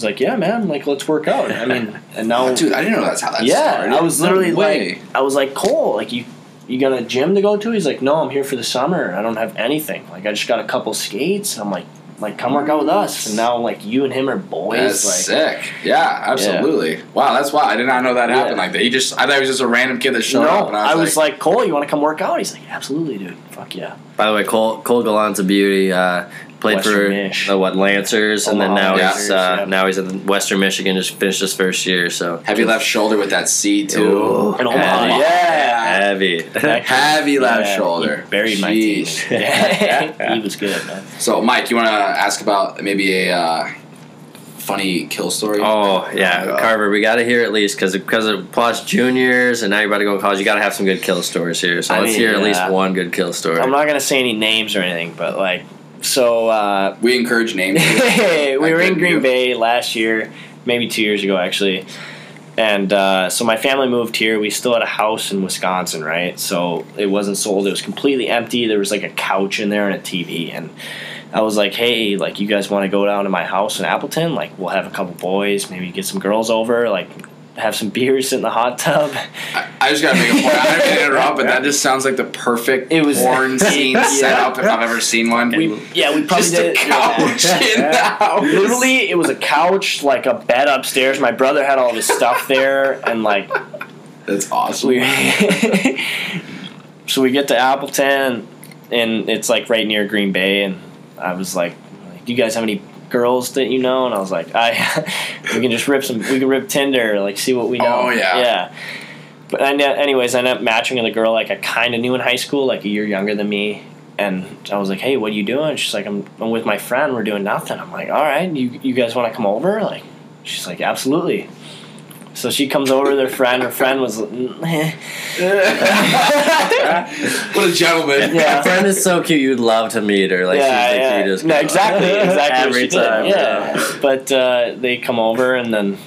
"He's like, yeah, man, like let's work out." I mean, and now, Dude, I didn't know that's how that yeah, started. I was literally way. like, I was like, Cole, like you. You got a gym to go to? He's like, no, I'm here for the summer. I don't have anything. Like, I just got a couple skates. I'm like, like, come work out with us. And now, like, you and him are boys. That's like, sick. Yeah, absolutely. Wow, that's wild. I did not know that happened Yeah. like that. He just, I thought he was just a random kid that showed no, up. And I was, like, like, Cole, you want to come work out? He's like, absolutely, dude. Fuck yeah. By the way, Cole Cole Gallant's a beauty. Uh, played Western for Mich. the what Lancers, and then now Omaha he's uh, yeah. now he's in Western Michigan. Just finished his first year, so heavy left shoulder with that C too. Ooh. And Omaha, Heavy. yeah. heavy. Heavy left Yeah, shoulder. He buried my team. Jeez. Yeah. he was good, man. So, Mike, you want to ask about maybe a uh, funny kill story? Oh yeah, God. Carver, we got to hear at least because because of plus juniors and now you're about to go to college. You got to have some good kill stories here. So I let's mean, hear at least one good kill story. I'm not gonna say any names or anything, but like, so uh, We encourage names. we were in Green view. Bay last year, maybe two years ago actually. And uh, so my family moved here. We still had a house in Wisconsin, right? So it wasn't sold. It was completely empty. There was like a couch in there and a TV. And I was like, hey, like you guys want to go down to my house in Appleton? Like we'll have a couple boys, maybe get some girls over, like have some beers, in the hot tub. I, I just got to make a point. I don't mean to interrupt, but that just sounds like the perfect It was- porn scene Yeah. setup if I've ever seen one. We, yeah, we probably just did. a it- yeah. couch in the house. Literally, it was a couch, like a bed upstairs. My brother had all of his stuff there, and like That's awesome. we. so we get to Appleton, and it's like right near Green Bay, and I was like, "Do you guys have any girls that you know?" And I was like, "I, we can just rip some. We can rip Tinder, like see what we oh, know." Oh, yeah. yeah. But I, anyways, I ended up matching with a girl like I kind of knew in high school, like a year younger than me. And I was like, "Hey, what are you doing?" She's like, "I'm, I'm with my friend. We're doing nothing." I'm like, "All right, you you guys want to come over?" Like, she's like, "Absolutely." So she comes over with her friend. Her friend was, what a gentleman. Yeah. That friend is so cute. You'd love to meet her. Like yeah, she's the yeah. cutest. No, exactly, exactly. Every time. yeah. But uh, they come over, and then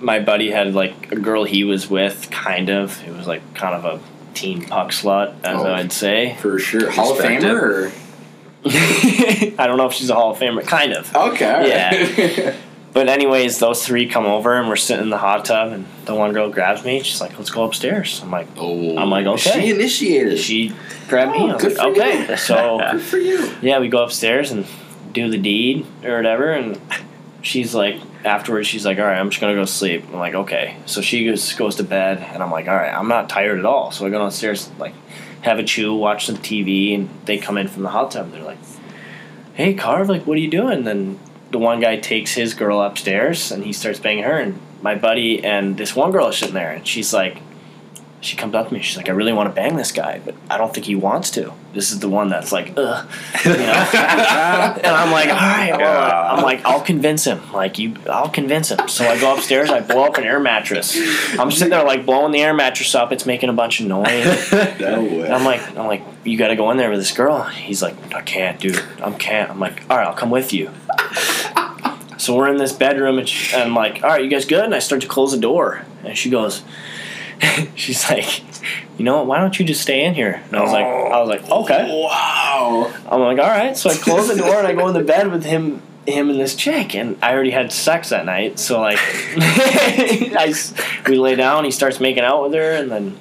my buddy had like a girl he was with, kind of. It was like kind of a teen puck slut, as Oh. I'd say. For sure. Hall of Respect Famer? Or? I don't know if she's a Hall of Famer, kind of. Okay. Yeah. But anyways, those three come over, and we're sitting in the hot tub, and the one girl grabs me. She's like, "Let's go upstairs." I'm like, oh. I'm like, okay. She initiated. she grabbed me. Oh, I was good like, for okay. you. So Good for you. yeah, we go upstairs and do the deed or whatever, and she's like, afterwards, she's like, all right, I'm just gonna go sleep. I'm like, okay. So she goes goes to bed, and I'm like, all right, I'm not tired at all. So I go downstairs, like, have a chew, watch some TV, and they come in from the hot tub. They're like, hey, Carv, like, what are you doing? And then the one guy takes his girl upstairs, and he starts banging her, and my buddy and this one girl is sitting there, and she's like. She comes up to me. She's like, "I really want to bang this guy, but I don't think he wants to." This is the one that's like, "Ugh," you know. and I'm like, "All right." Well, I'm like, "I'll convince him." Like you, I'll convince him. So I go upstairs. I blow up an air mattress. I'm sitting there like blowing the air mattress up. It's making a bunch of noise. No way. I'm like, I'm like, you got to go in there with this girl. He's like, I can't, dude. I am can't. I'm like, all right, I'll come with you. So we're in this bedroom, and, she, and I'm like, all right, you guys good? And I start to close the door, and she goes, she's like, you know what? Why don't you just stay in here? And I was like, I was like, okay. Wow. I'm like, all right. So I close the door and I go in the bed with him, him and this chick, and I already had sex that night. So like, I we lay down. He starts making out with her, and then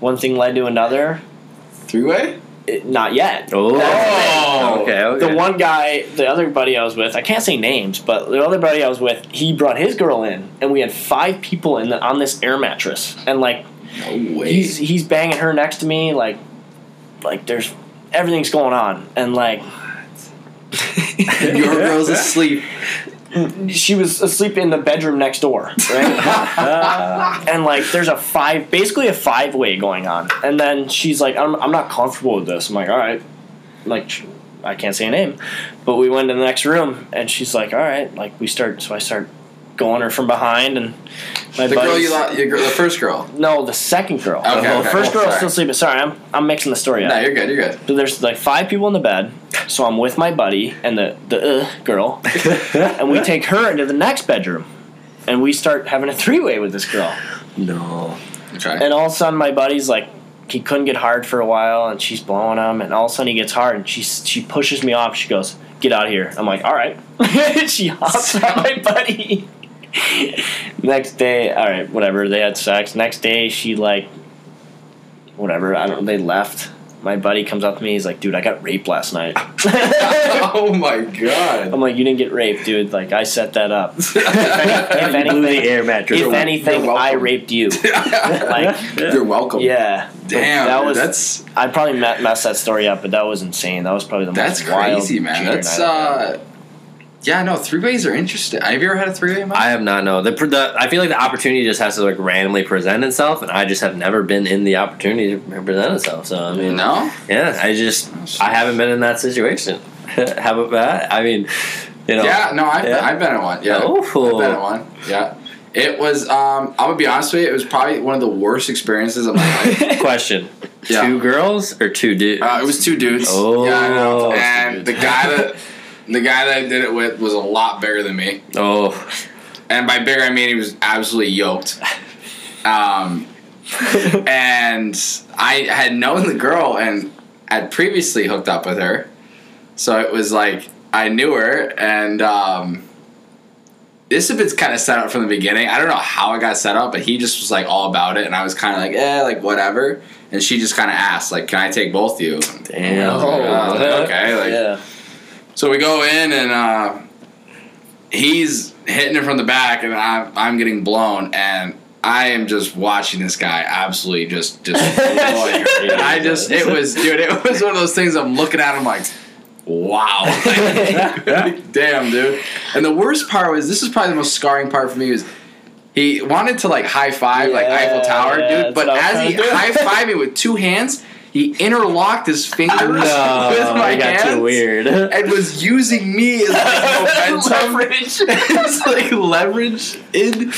one thing led to another. Three way? It- not yet. Oh, Oh. okay, okay. The one guy, the other buddy I was with, I can't say names, but the other buddy I was with, he brought his girl in, and we had five people in the, on this air mattress, and like No way. he's he's banging her next to me, like like there's everything's going on, and like Your girl's asleep. She was asleep in the bedroom next door, right? and like there's a five, basically a five way going on, and then she's like, I'm I'm not comfortable with this. I'm like, all right, like I can't say a name, but we went to the next room, and she's like, all right, like we start, so I start going her from behind, and my The girl you lo- your girl, the first girl. no, the second girl. Okay, the okay. first Oh, girl is still sleeping. Sorry, I'm I'm mixing the story up. No, you're good. You're good. So there's like five people in the bed. So I'm with my buddy and the the uh, girl, and we take her into the next bedroom, and we start having a three way with this girl. no. Try. And all of a sudden, my buddy's like he couldn't get hard for a while, and she's blowing him, and all of a sudden he gets hard, and she she pushes me off. She goes, "Get out of here!" I'm like, "All right." she hops on my buddy. Next day, all right, whatever. They had sex. Next day, she like, whatever. I don't. They left. My buddy comes up to me. He's like, "Dude, I got raped last night." oh my god. I'm like, "You didn't get raped, dude. Like, I set that up. if, any- if blew the anything, air mattress. if anything, I raped you." like, You're welcome. yeah. Damn. that was. that's I probably messed that story up, but that was insane. That was probably the that's most wild crazy, man. That's night I've had. uh. Yeah, no, three ways are interesting. Have you ever had a three way? I have not no. The, the I feel like the opportunity just has to like randomly present itself, and I just have never been in the opportunity to present itself. So I mean, No. yeah, I just I haven't been in that situation. How about that? I mean, you know, Yeah, no, I've, Yeah. I've been in one. Yeah, Oh. I've been in one. Yeah, it was. Um, I'm gonna be honest with you. It was probably one of the worst experiences of my life. Question: Yeah. Two girls or two dudes? Uh, it was two dudes. Oh. yeah. Two And the guy that the guy that I did it with was a lot bigger than me. oh, And by bigger, I mean he was absolutely yoked. Um, and I had known the girl and had previously hooked up with her. So it was like I knew her, and um, this had been kind of set up from the beginning. I don't know how it got set up, but he just was like all about it, and I was kind of like, eh, like whatever. And she just kind of asked, like, "Can I take both of you?" damn. Oh, okay, like- yeah. So we go in and uh, he's hitting it from the back, and I'm I'm getting blown, and I am just watching this guy absolutely just just. destroy I just it was dude, it was one of those things. I'm looking at him like, wow, damn, dude. And the worst part was this is probably the most scarring part for me was. He wanted to like high five like Eiffel Tower, yeah, dude. But I as he trying to do. high fived me with two hands, he interlocked his fingers No, with my got hands too weird. and was using me as like momentum, Leverage. as like leverage in.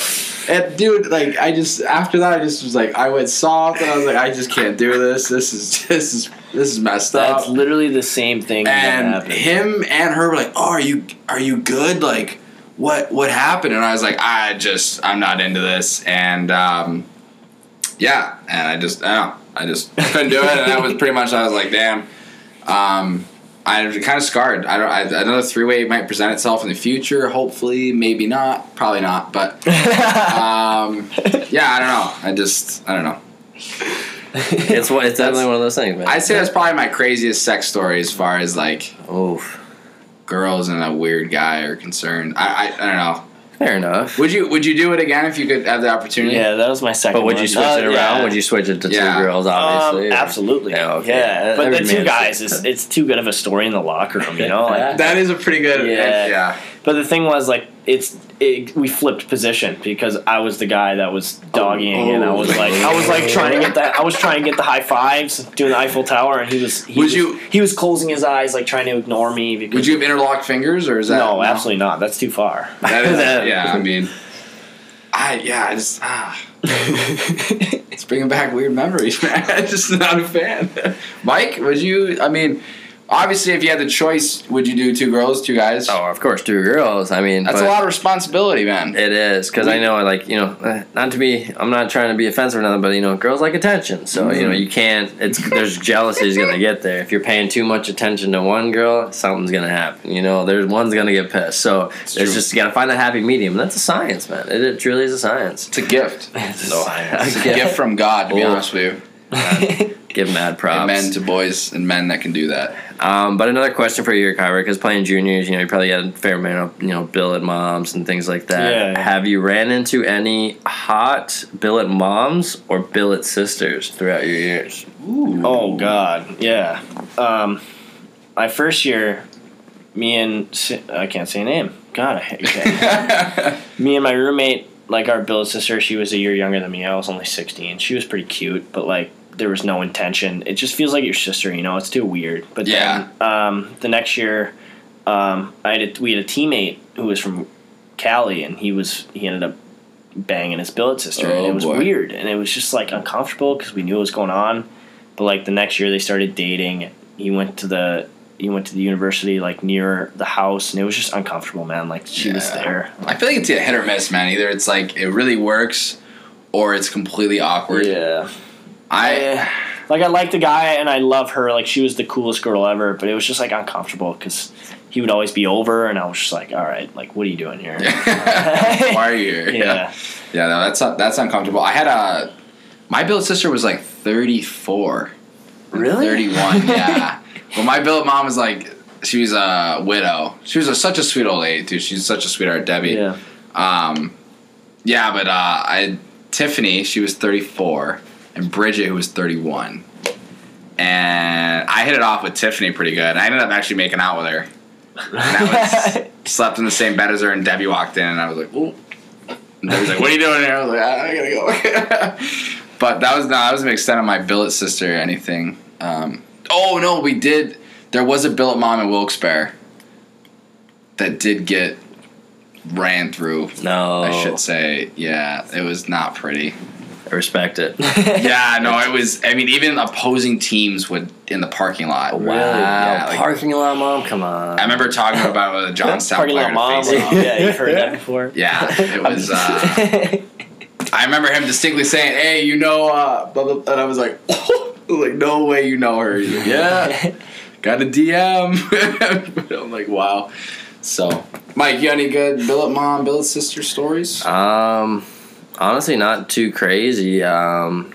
And dude, like I just after that, I just was like, I went soft, and I was like, I just can't do this. This is this is this is messed That's up. literally the same thing And him and her were like, "Oh, are you are you good? Like, what what happened?" And I was like, "I just I'm not into this." And um, yeah, and I just I don't know, I just couldn't do it, and that was pretty much I was like, "Damn." Um, I kind of scarred. I don't. I, another three way might present itself in the future. Hopefully, maybe not. Probably not. But um, yeah, I don't know. I just I don't know. it's one- it's definitely one of those things, man. I'd say that's probably my craziest sex story as far as like oh, girls and a weird guy are concerned. I, I I don't know. Fair enough. Would you would you do it again if you could have the opportunity? yeah, that was my second. But would you switch Uh, it around? yeah. Would you switch it to Yeah. two girls? Um, Obviously. or- absolutely. Yeah, okay. Yeah, but the two man's- guys, it's, it's too good of a story in the locker room, you know. Like, That is a pretty good. Yeah. Yeah. but the thing was, like, it's it, we flipped position because I was the guy that was dogging, and I was Oh. like, I was like trying to get that, I was trying to get the high fives, doing the Eiffel Tower, and he was, he Would was, you- he was closing his eyes, like trying to ignore me. Because, Would you have interlocked fingers or is that No, absolutely not. That's too far. That is, That- yeah, I mean, I yeah, I just ah, it's bringing back weird memories, man. I'm just not a fan. Mike, would you? I mean, obviously, if you had the choice, would you do two girls, two guys? Oh, of course, two girls. I mean, That's a lot of responsibility, man. It is because I know, like you know, eh, not to be. I'm not trying to be offensive or nothing, but you know, girls like attention. So you know, you can't. It's there's jealousy is gonna get there. If you're paying too much attention to one girl, something's gonna happen. You know, there's one's gonna get pissed. So it's, true. just you gotta find that happy medium. That's a science, man. It, it truly is a science. It's a gift. It's No, science. It's a gift from God, to be Oh. honest with you. Give mad props. Amen to boys and men that can do that. Um, but another question for you, Kyra, because playing juniors, you know, you probably got a fair amount of, you know, billet moms and things like that. Yeah, yeah. Have you ran into any hot billet moms or billet sisters throughout your years? Ooh. Oh God, yeah. Um, my first year, me and I can't say a name. God, I okay. me and my roommate, like our billet sister, she was a year younger than me. I was only sixteen. She was pretty cute, but like there was no intention. It just feels like your sister, you know. It's too weird. But Yeah. then um, the next year, um, I had a, we had a teammate who was from Cali, and he was he ended up banging his billet sister, and Oh, it was boy. weird, and it was just like uncomfortable because we knew what was going on. But like the next year, they started dating. He went to the he went to the university like near the house, and it was just uncomfortable, man. Like she was Yeah. there. I feel like it's a hit or miss, man. Either it's like it really works, or it's completely awkward. Yeah. I like I like the guy and I love her. Like she was the coolest girl ever, but it was just like uncomfortable because he would always be over, and I was just like, all right, like what are you doing here? Why are you here? Yeah. Yeah, no, that's that's uncomfortable. I had a my billet sister was like 34. Really? 31, yeah. Well, my billet mom was like she was a widow. She was a, such a sweet old lady too. She's such a sweetheart, Debbie. Yeah. Um, yeah, but uh, I Tiffany, she was 34, and Bridget, who was 31. And I hit it off with Tiffany pretty good. I ended up actually making out with her. And I was, slept in the same bed as her, and Debbie walked in, and I was like, "Ooh." And Debbie's like, "What are you doing here?" I was like, "Ah, "I gotta go." but that was not. That was an extent of my billet sister or anything. Um, oh no, we did. There was a billet mom in Wilkes-Barre that did get ran through. No, I should say, yeah, it was not pretty. I respect it. Yeah, no, it was. I mean, even opposing teams would in the parking lot. Wow, Yeah, like- parking lot mom, come on. I remember talking about it with a Johnstown Parking player lot mom. face yeah, you've heard that before. Yeah, it was. Uh, I remember him distinctly saying, "Hey, you know," uh, blah, blah, and I was like, "Like, no way, you know her." Like, yeah, got a DM. I'm like, wow. So, Mike, you got any good billet mom, billet sister stories? Um, honestly, not too crazy. Um,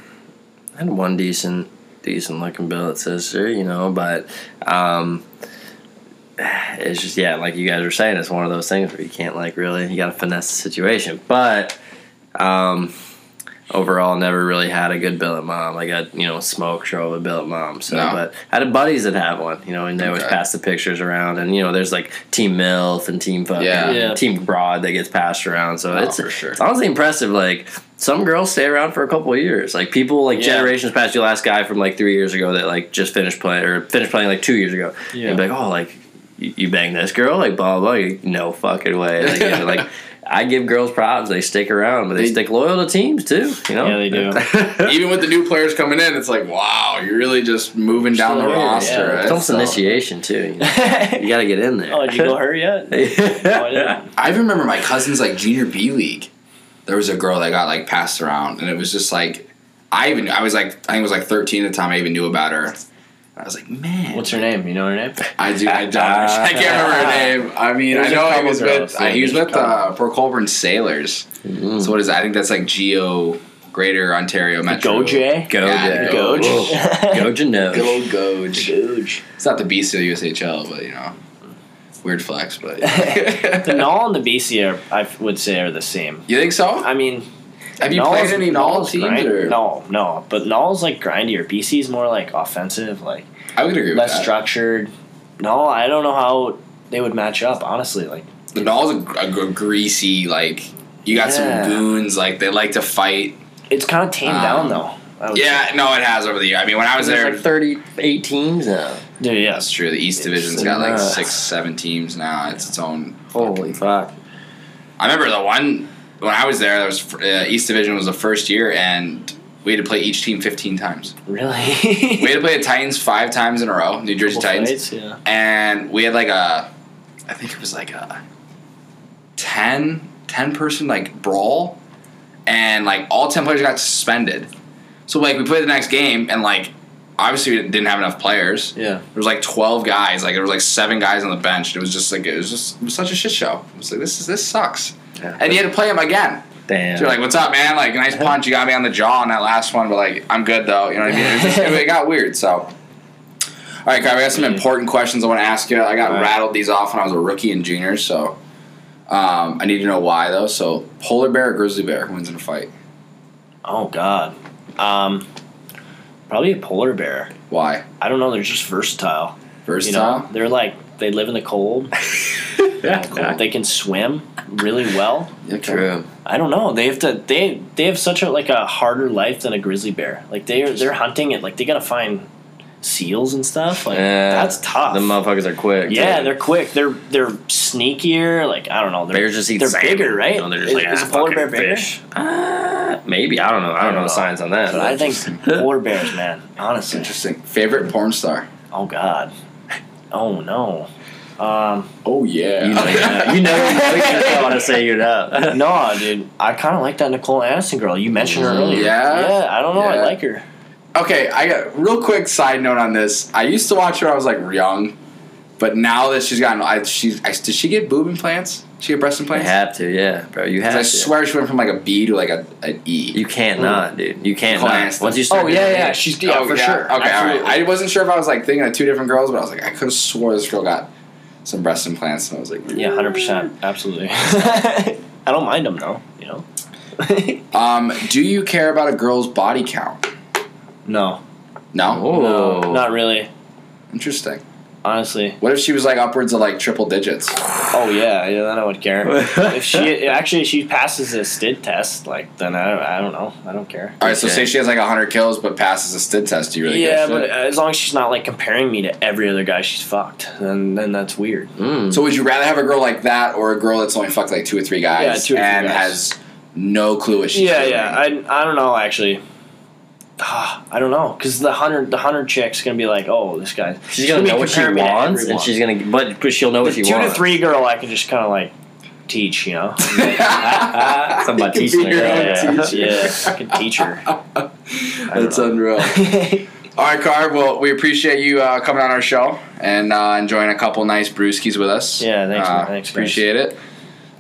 I had one decent, decent looking billet sister, you know, but um, it's just yeah, like you guys were saying, it's one of those things where you can't like really, you got to finesse the situation. But um, overall, never really had a good billet mom. I got you know smoke show of a billet mom. So, No. but I had buddies that have one, you know, and they always Okay. pass the pictures around, and you know, there's like Team MILF and Team fucking Yeah. Yeah. Team Broad that gets passed around. So Oh, it's for sure. it's honestly impressive. Like some girls stay around for a couple of years. Like people like Yeah. generations past your last guy from like three years ago that like just finished playing or finished playing like two years ago. Yeah. And be like, oh, like you, you bang this girl, like blah blah. blah. Like, no fucking way. Like, you know, like I give girls props. They stick around, but they, They- stick loyal to teams too. You know. Yeah, they do. Even with the new players coming in, it's like, wow, you're really just moving down the Still here, roster. yeah. right? It's almost So- initiation too. You, know? you got to get in there. oh, did you go her yet? No, I didn't. I remember my cousin's like junior B league. There was a girl that got like passed around, and it was just like I even I was like I think it was like thirteen at the time. I even knew about her. I was like, man, What's her name? You know her name? I do. I don't. I can't remember her name. I mean, There's I a know he was girls, with. yeah, uh, he was there's a with uh, Port Colborne Sailors. Mm. So what is that? I think that's like Geo Greater Ontario Metro. Goj. Go, Yeah, Jay. Goj. Go, Jano. Good old Goj. Goj. It's not the BCL USHL, but you know, weird flex. But The Null and the BC are, I would say, are the same. you think so? I mean, Have you Null's- played any Null Null's teams? grind- Or? No, no. But Null's like grindier. BC's more like offensive, like I would agree with less that. structured. No, I don't know how they would match up. Honestly, like The Null's a, a gr- greasy, like you got Yeah. some goons, like they like to fight. it's kind of tamed Um, down though. I would Yeah, no, it has over the year. I mean, when I was There's there, like 38 teams now. say. Dude, yeah. that's true. The East It's Division's got like six, seven teams now. It's its own. Holy fuck. I remember the one when I was there. That was uh, East Division was the first year, and we had to play each team fifteen times. Really? We had to play the Titans five times in a row, New Jersey Couple Titans, fights, yeah. and we had like a, I think it was like a 10, 10 person like brawl, and like all ten players got suspended. So like we played the next game, and like obviously we didn't have enough players. Yeah. There was like twelve guys. Like there was like seven guys on the bench. It was just like it was just it was such a shit show. It was like this is this sucks. Yeah. And you had to play him again. Damn. So you're like, "What's up, man? Like, nice punch. You got me on the jaw on that last one, but like, I'm good though. You know what I mean? It, just, it got weird. So, all right, Kyle, we got some important questions I want to ask you. I got All right. rattled these off when I was a rookie and junior, so um, I need to know why though. So, polar bear or grizzly bear who wins in a fight? Oh God. Um, probably a polar bear. Why? I don't know. They're just versatile. Versatile. You know, they're like they live in the cold. Yeah, they can swim really well. Okay. True. I don't know. They have to. They they have such a like a harder life than a grizzly bear. Like they're they're hunting it. Like they gotta find seals and stuff. Like Yeah. that's tough. The motherfuckers are quick. yeah, too. they're quick. They're they're sneakier. Like I don't know. They're, Bears just eat They're salmon. bigger, right? You know, they're just is, like, is ah, a polar bear bigger? fish. Uh, maybe. I don't know. I don't, know the science on that. But I think polar bears, man. Honestly. Interesting. Favorite porn star? Oh God. Oh no. Um, Oh yeah. You know, you know, you know, you know, you just want to say you know. no, dude. I kind of like that Nicole Aniston girl. You mentioned her Mm, earlier. yeah? Yeah. I don't know. I like her. okay, I got real quick side note on this. I used to watch her. I was like young, but now that she's gotten, I, she's I, did she get boob implants? She get breast You implants? have to, yeah, bro. You have I to. swear she went from like a B to like a an E. You can't not, dude. You can't Class. not. Once you start. Oh yeah, yeah. it- She's yeah Oh, for sure. Okay, all right. I wasn't sure if I was like thinking of two different girls, but I was like, I could have swore this girl got some breast implants, and I was like, Yeah, hundred percent, absolutely. I don't mind them though. You know. Um, do you care about a girl's body count? no, No. Oh. no, not really. Interesting. Honestly. What if she was like upwards of like triple digits? Oh yeah, yeah. Then I would care. if she actually if she passes a stid test, like then I don't, I don't know. I don't care. All right, so Okay. say she has like hundred kills but passes a stid test. Do you really? yeah, but shit? as long as she's not like comparing me to every other guy she's fucked, then then that's weird. Mm. So would you rather have a girl like that or a girl that's only fucked like two or three guys Yeah, two or three and guys. has no clue what she's yeah, doing? yeah. I, I don't know actually. I don't know because the hundred the hundred chick's gonna be like, oh, this guy. She's gonna be know what she comparing me to wants, and she's gonna, but, but she'll know the what she two wants. to three girl. I can just kind of like teach, you know. Something about You teaching be a girl. yeah, teacher. yeah, I can teach her. That's unreal. All right, Carv. Well, we appreciate you uh, coming on our show and uh, enjoying a couple nice brewskis with us. Yeah, thanks, Uh, man. Thanks, guys. Appreciate it.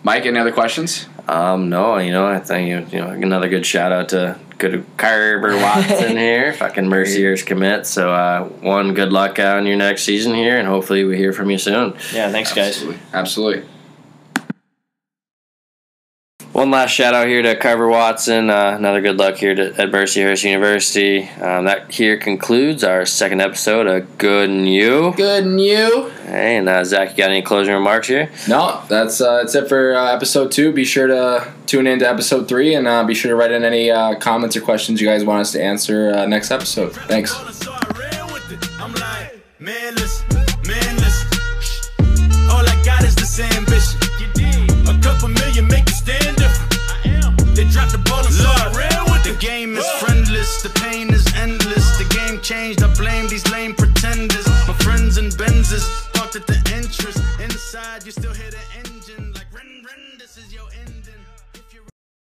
Mike, any other questions? Um, no, you know, I think you, you know another good shout out to good Carver Watson here, fucking Mercyhurst commit. So uh, one, good luck on your next season here, and hopefully we hear from you soon. yeah, thanks, guys. Absolutely. Absolutely. One last shout out here to Carver Watson. Uh, another good luck here to, at Mercyhurst University. Um, that here concludes our second episode of Good and You. Good and you. Hey, and uh, Zach, you got any closing remarks here? No, that's uh, that's it for uh, episode two. Be sure to tune in to episode three, and uh, be sure to write in any uh, comments or questions you guys want us to answer uh, next episode. Thanks drop the ball and start real with The game is friendless, the pain is endless. The game changed, I blame these lame pretenders. My friends and Benzes Talked at the